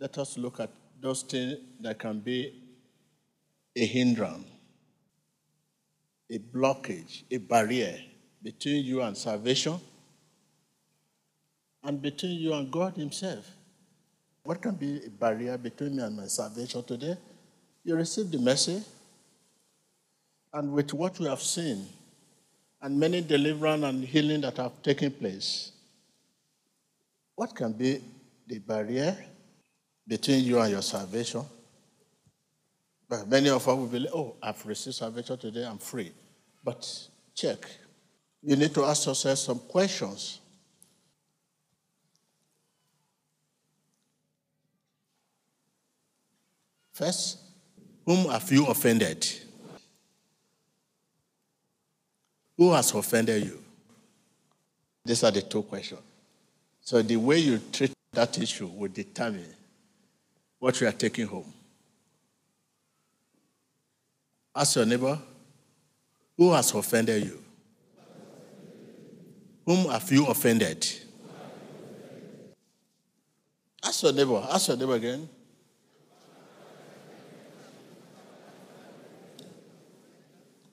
let us look at those things that can be a hindrance, a blockage, a barrier between you and salvation and between you and God Himself. What can be a barrier between me and my salvation today? You received the message, and with what we have seen, and many deliverance and healing that have taken place, what can be the barrier between you and your salvation? But many of us will believe, oh, I've received salvation today, I'm free. But check. You need to ask yourself some questions. First, whom have you offended? Who has offended you? These are the two questions. So the way you treat that issue will determine what you are taking home. Ask your neighbor, who has offended you? Whom have you offended? Ask your neighbor, ask your neighbor again.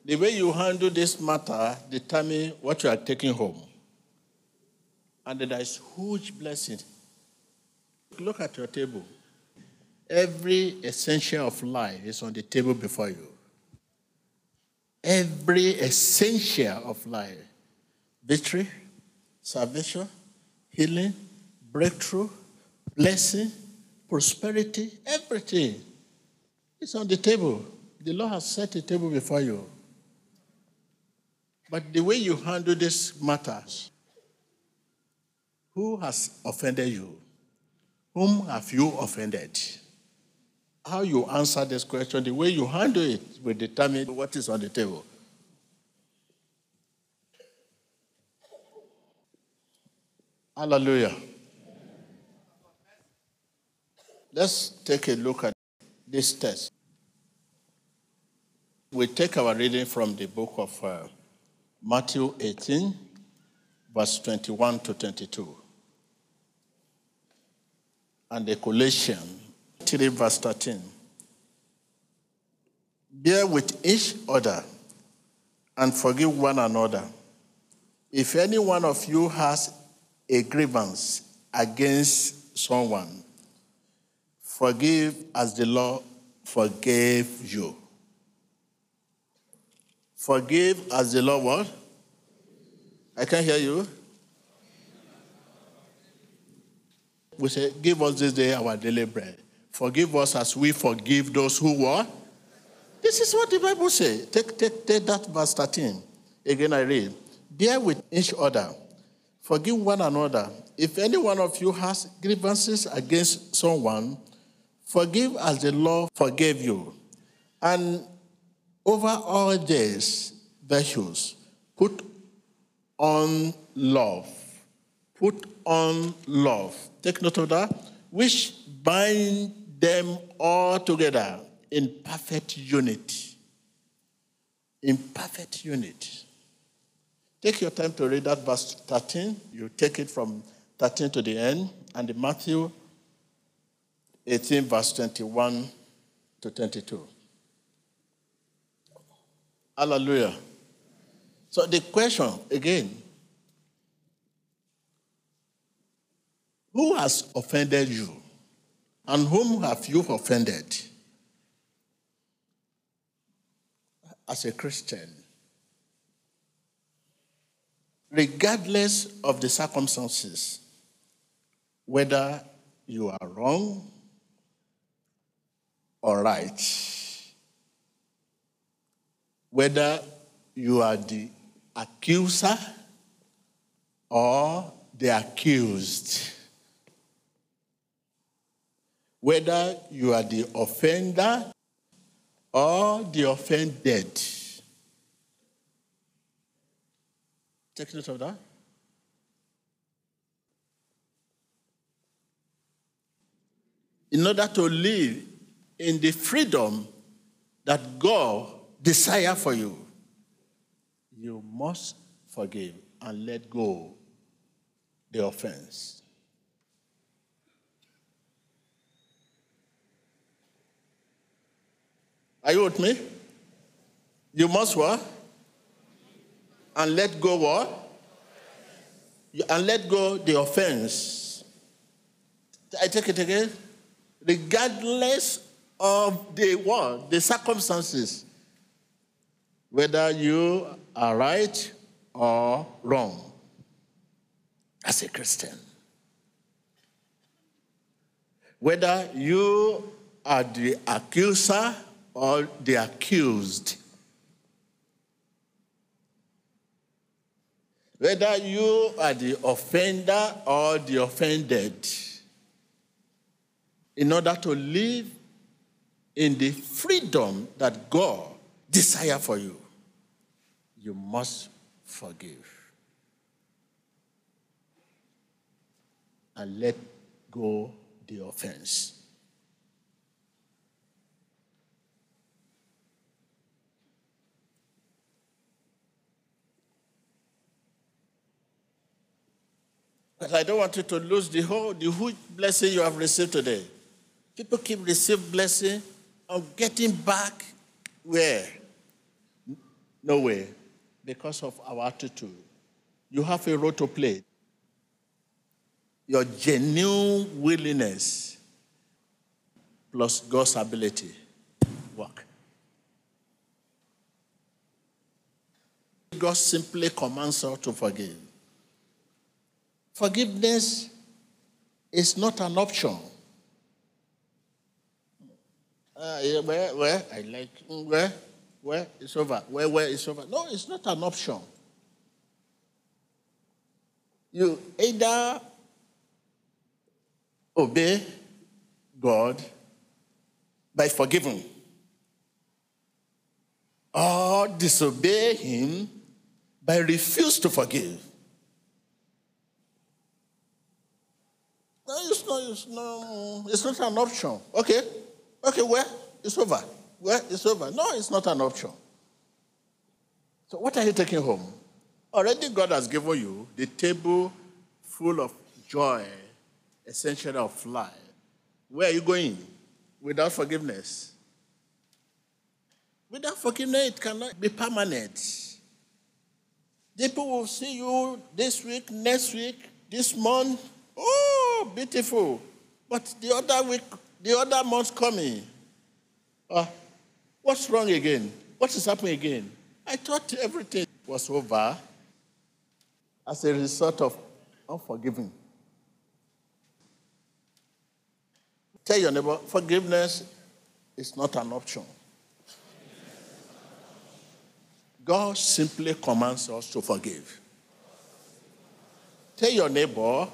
The way you handle this matter determine what you are taking home. And there is huge blessing. Look at your table. Every essential of life is on the table before you. Every essential of life victory, salvation, healing, breakthrough, blessing, prosperity, everything is on the table. The Lord has set a table before you. But the way you handle these matters, who has offended you? Whom have you offended? How you answer this question, the way you handle it will determine what is on the table. Hallelujah. Let's take a look at this text. We take our reading from the book of uh, Matthew 18, verse 21 to 22. And the Colossians 3, verse 13. Bear with each other and forgive one another. If any one of you has a grievance against someone, forgive as the Lord forgave you. Forgive as the Lord what? I can't hear you. We say, Give us this day our daily bread. Forgive us as we forgive those who were. This is what the Bible says. Take, take, take that verse 13. Again, I read. Bear with each other. Forgive one another. If any one of you has grievances against someone, forgive as the Lord forgave you. And over all these virtues, put on love. Put on love. Take note of that. Which bind them all together in perfect unity. In perfect unity. Take your time to read that verse 13. You take it from 13 to the end, and Matthew 18, verse 21 to 22. Hallelujah. So the question again Who has offended you? And whom have you offended? As a Christian, regardless of the circumstances, whether you are wrong or right, whether you are the accuser or the accused, whether you are the offender or the offended. Take note of that. In order to live in the freedom that God desires for you, you must forgive and let go the offense. Are you with me? You must what? And let go what? And let go the offense. I take it again. Regardless of the what? The circumstances. Whether you are right or wrong as a Christian. Whether you are the accuser or the accused. Whether you are the offender or the offended. In order to live in the freedom that God desire for you, you must forgive. And let go the offense. But I don't want you to lose the whole the huge blessing you have received today. People keep receiving blessing of getting back where? No way. Because of our attitude. You have a role to play. Your genuine willingness plus God's ability work. God simply commands us to forgive. Forgiveness is not an option. Uh, where, where? I like, where? Where? It's over. Where, where? It's over. No, it's not an option. You either obey God by forgiving or disobey Him by refuse to forgive. No, it's no, it's not an option. Okay, okay, where? It's over. Where? It's over. No, it's not an option. So what are you taking home? Already God has given you the table full of joy, essential of life. Where are you going? Without forgiveness. Without forgiveness, it cannot be permanent. People will see you this week, next week, this month, Oh, beautiful. But the other week, the other month coming. Uh, what's wrong again? What is happening again? I thought everything was over as a result of unforgiving. Tell your neighbor, forgiveness is not an option. God simply commands us to forgive. Tell your neighbor,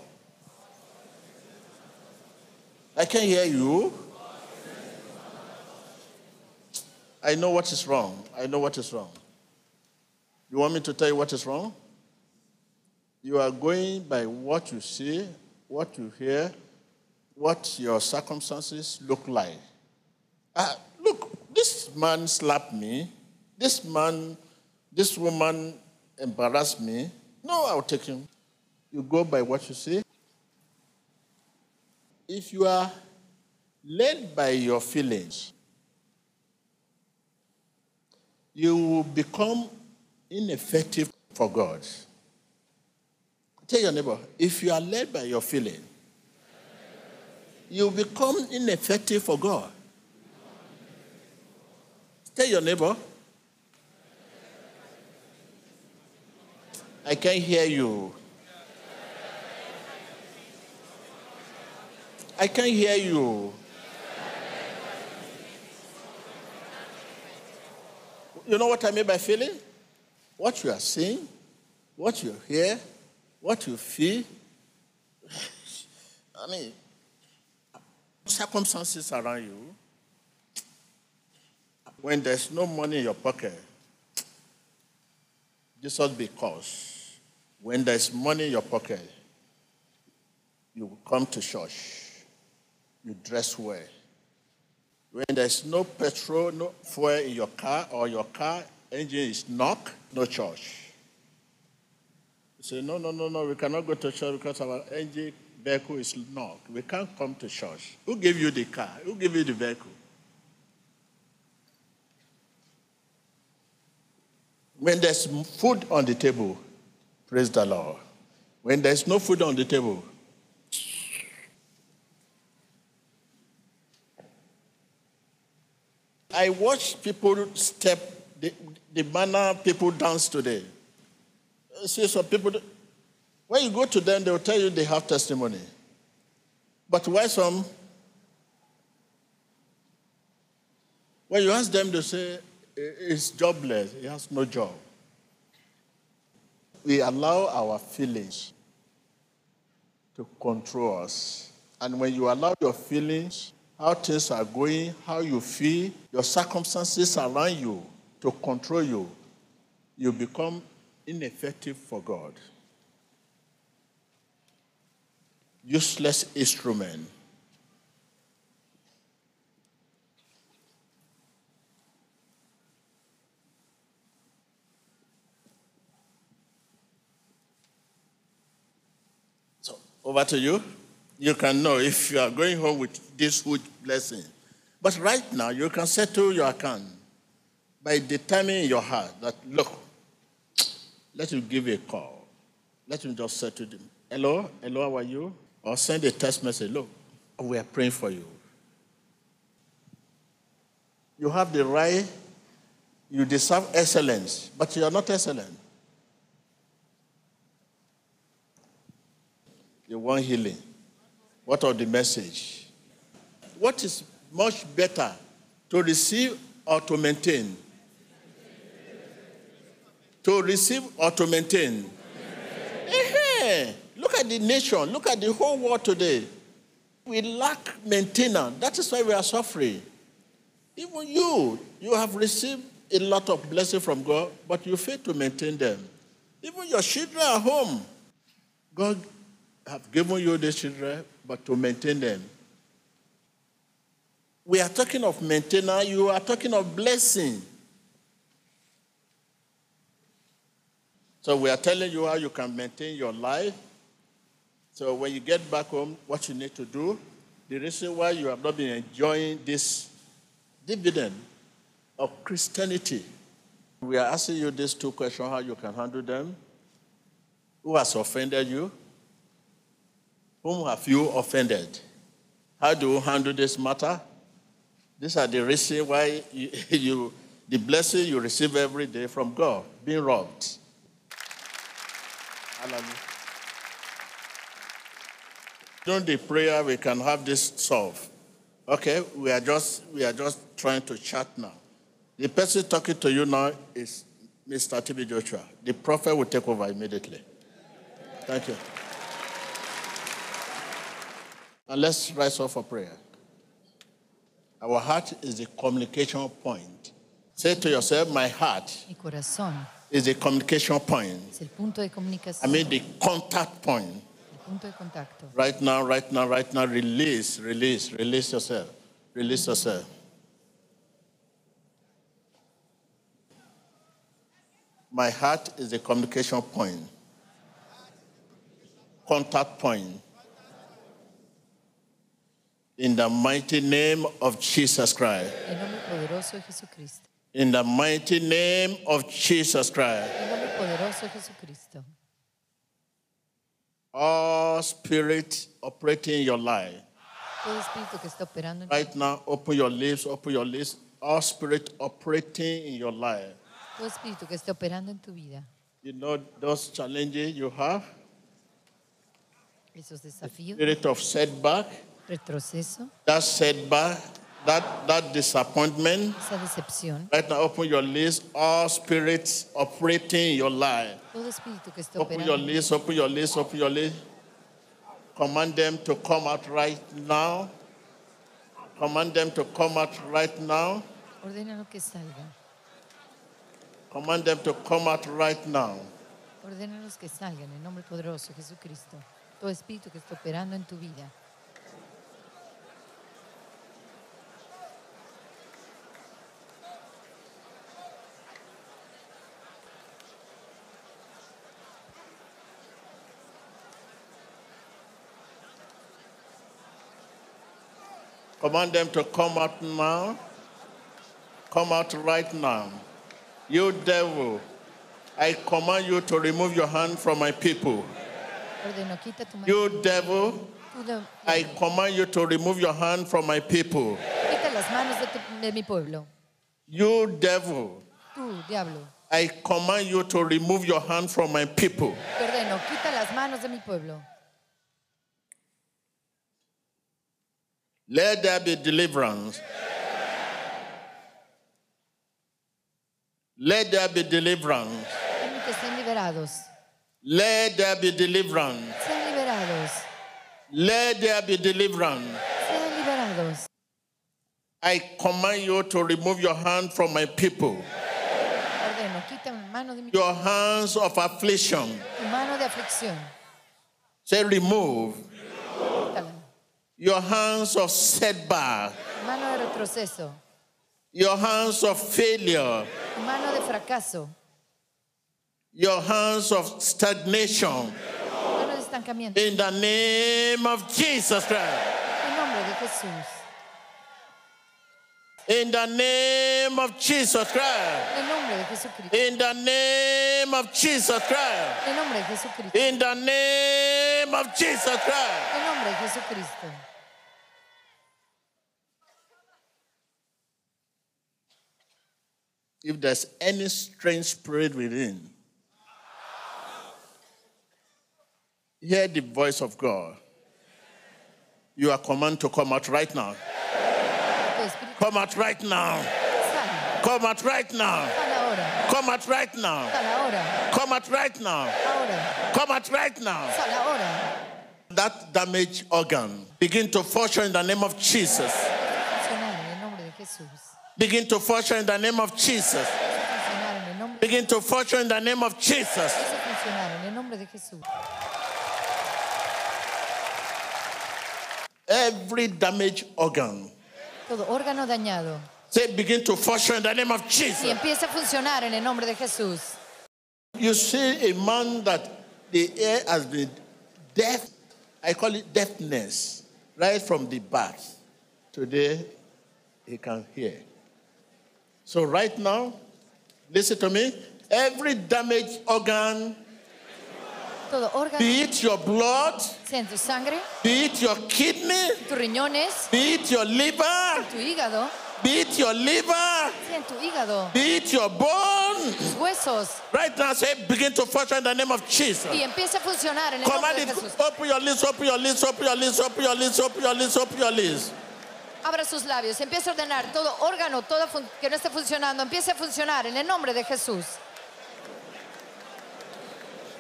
I can't hear you. I know what is wrong. I know what is wrong. You want me to tell you what is wrong? You are going by what you see, what you hear, what your circumstances look like. Uh, look, this man slapped me. This man, this woman embarrassed me. No, I'll take him. You go by what you see if you are led by your feelings, you will become ineffective for God. Tell your neighbor, if you are led by your feeling, you become ineffective for God. Tell your neighbor, I can't hear you. I can't hear you. You know what I mean by feeling? What you are seeing, what you hear, what you feel. I mean, circumstances around you. When there's no money in your pocket, this Jesus because when there's money in your pocket, you come to church you dress well. When there's no petrol, no fuel in your car, or your car engine is knock, no church. You say, no, no, no, no, we cannot go to church because our engine vehicle is knocked. We can't come to church. Who gave you the car? Who gave you the vehicle? When there's food on the table, praise the Lord. When there's no food on the table, I watch people step, the, the manner people dance today. See some people, when you go to them, they will tell you they have testimony. But why some? When you ask them, they say, eh, he's jobless, he has no job. We allow our feelings to control us. And when you allow your feelings, how things are going, how you feel, your circumstances around you to control you, you become ineffective for God. Useless instrument. So, over to you. You can know if you are going home with this huge blessing. But right now, you can settle your account by determining in your heart that, look, let him give a call. Let him just say to them, hello, hello, how are you? Or send a text message, look, we are praying for you. You have the right, you deserve excellence, but you are not excellent. You want healing. What of the message? What is much better to receive or to maintain? To receive or to maintain? Look at the nation, look at the whole world today. We lack maintenance. That is why we are suffering. Even you, you have received a lot of blessing from God, but you fail to maintain them. Even your children at home, God have given you these children, but to maintain them. We are talking of maintenance, you are talking of blessing. So we are telling you how you can maintain your life. So when you get back home, what you need to do, the reason why you have not been enjoying this dividend of Christianity. We are asking you these two questions, how you can handle them. Who has offended you? Whom have you offended? How do you handle this matter? These are the reasons why you, you, the blessing you receive every day from God, being robbed. Hallelujah. During the prayer, we can have this solved. Okay, we are just we are just trying to chat now. The person talking to you now is Mr. TB Joshua. The prophet will take over immediately. Thank you. And let's rise up for prayer. Our heart is the communication point. Say to yourself, my heart Mi corazón is the communication point. es el punto de I comunicación, mean the contact point. el punto de contacto. Right now, right now, right now, release, release, release yourself. Release yourself. My heart is the communication point, contact point. In the mighty name of Jesus Christ. En nombre poderoso de Jesucristo. In the mighty name of Jesus Christ. En nombre poderoso de Jesucristo. All spirit operating in your life. Todo espíritu que está operando en Right now, open your lips, open your lips. All spirit operating in your life. todo espíritu que está operando en tu vida, You know those challenges you have, esos desafíos, spirit of setback, retroceso, that setback, that, that disappointment. esa decepción, Right now, open your list. All spirits operating in your life. todo espíritu que está Open your operando, lips, open your lips, open your lips. Command them to come out right now. Command them to come out right now. ordénalo que salgan, Command them to come out right now. ordénalos que salgan en nombre poderoso de Jesucristo. Todo espíritu que está operando en tu vida, Command them to come out now. Come out right now. You devil, I command you to remove your hand from my people. Ordeno, quita tu mano. You devil, I command you to remove your hand from my people. quita las manos de, tu- de mi pueblo. You devil, I command you to remove your hand from my people. Let there be deliverance. Let there be deliverance. Permite, sean liberados. Let there be deliverance. Sean liberados. Let there be deliverance. Sean liberados. I command you to remove your hand from my people. Ordeno, quita mi mano de mi Your hands of affliction. tu mano de aflicción. Say, remove. Quítala. Your hands of setback. Mano de retroceso. Your hands of failure. Mano de fracaso. Your hands of stagnation. Mano de estancamiento. In the name of Jesus Christ. En nombre de Jesús. In the name of Jesus Christ. En nombre de Jesucristo. In the name of Jesus Christ. En nombre de Jesucristo. In the name of Jesus Christ. Nombre de Jesucristo. If there's any strange spirit within, hear the voice of God. You are commanded to come out right now. Come out right now. Come out right now. Come out right now. Come out right now. Come out right now. That damaged organ begin to function in the name of Jesus. Funcionar en el nombre de Jesús. Begin to function in the name of Jesus. Funcionar en el nombre Begin to function in the name of Jesus. Empieza a funcionar en el nombre de Jesús. Every damaged organ. Todo órgano dañado. Say, begin to function in the name of Y Jesus. empieza a funcionar en el nombre de Jesús. You see a man that the ear has been deaf. I call it deafness, right from the birth. Today, he can hear. So, right now, listen to me. Every damaged organ, be it your blood, sea en tu sangre, be it your kidney, tus riñones, be it your liver, tu hígado, be it your liver, sea en tu hígado, be it your bone. tus huesos. Right now, say, begin to function in the name of Jesus. Y empieza a funcionar en el Command nombre de it. Jesús. Open your lips, open your lips, open your lips, open your lips, open your lips, open your lips. Abra sus labios, empieza a ordenar todo órgano, todo que no esté funcionando, empiece a funcionar en el nombre de Jesús.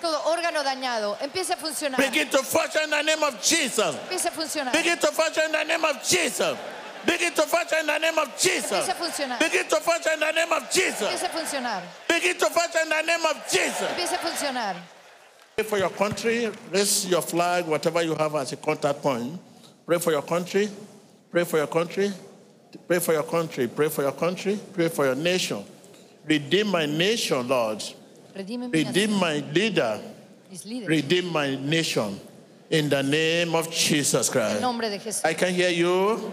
Todo órgano dañado, empiece a funcionar. Begin to function in the name of Jesus. Empiece a funcionar. Begin to function in the name of Jesus. Begin to function in the name of Jesus. A funcionar. Begin to function in the name of Jesus. Empiece a funcionar. Begin to function in the name of Jesus. A funcionar. Pray for your country. Raise your flag, whatever you have as a contact point. Pray for your country. Pray for your country. Pray for your country. Pray for your country. Pray for your nation. Redeem my nation, Lord. Redeem my leader. mis. Redeem my nation. In the name of Jesus Christ. nombre de Jesús. I can hear you.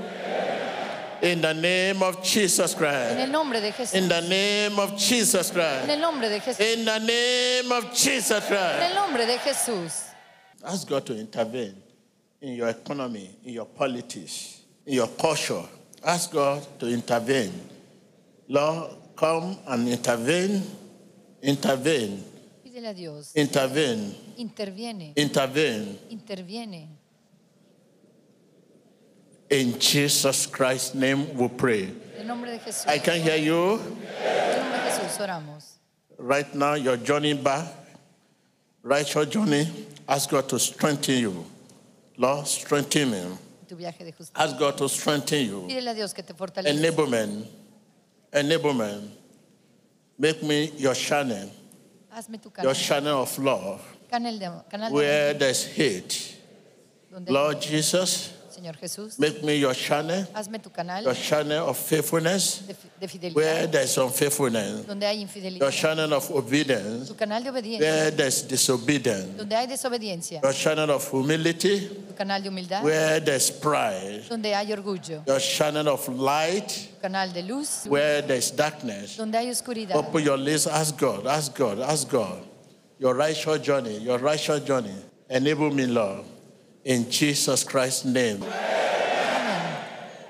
In the name of Jesus En Christ. el nombre de Jesús. In the name of Jesus En Christ. el nombre de Jesús. In the name of Jesus En Christ. el nombre de Jesús. Ask God to intervene in your economy, in your politics, in your culture. Ask God to intervene. Lord, come and intervene, intervene, Pídele a Dios. intervene, Interviene. intervene. Interviene. In Jesus Christ's name we pray. En nombre de Jesús. I can hear you. En nombre de Jesús oramos. Right now, your journey back, right your journey, ask God to strengthen you. Lord, strengthen me. Tu viaje de justicia. Ask God to strengthen you. Pídele a Dios que te fortalezca. Enablement. Enablement. Make me your channel, Hazme tu your channel of love. Canal de, canal de Where there's hate, Lord Jesus, Señor Jesús. Make me your channel, Hazme tu canal your channel of faithfulness de, de fidelidad where there's unfaithfulness, donde hay your channel of obedience Tu canal de obediencia where there's disobedience, donde hay desobediencia. your channel of humility Tu canal de humildad where there's pride, donde hay orgullo. your channel of light Tu canal de luz where there's darkness. donde hay oscuridad. Open your lips, ask God, ask God, ask God. Your righteous journey, your righteous journey. Enable me, Lord. In Jesus Christ's name.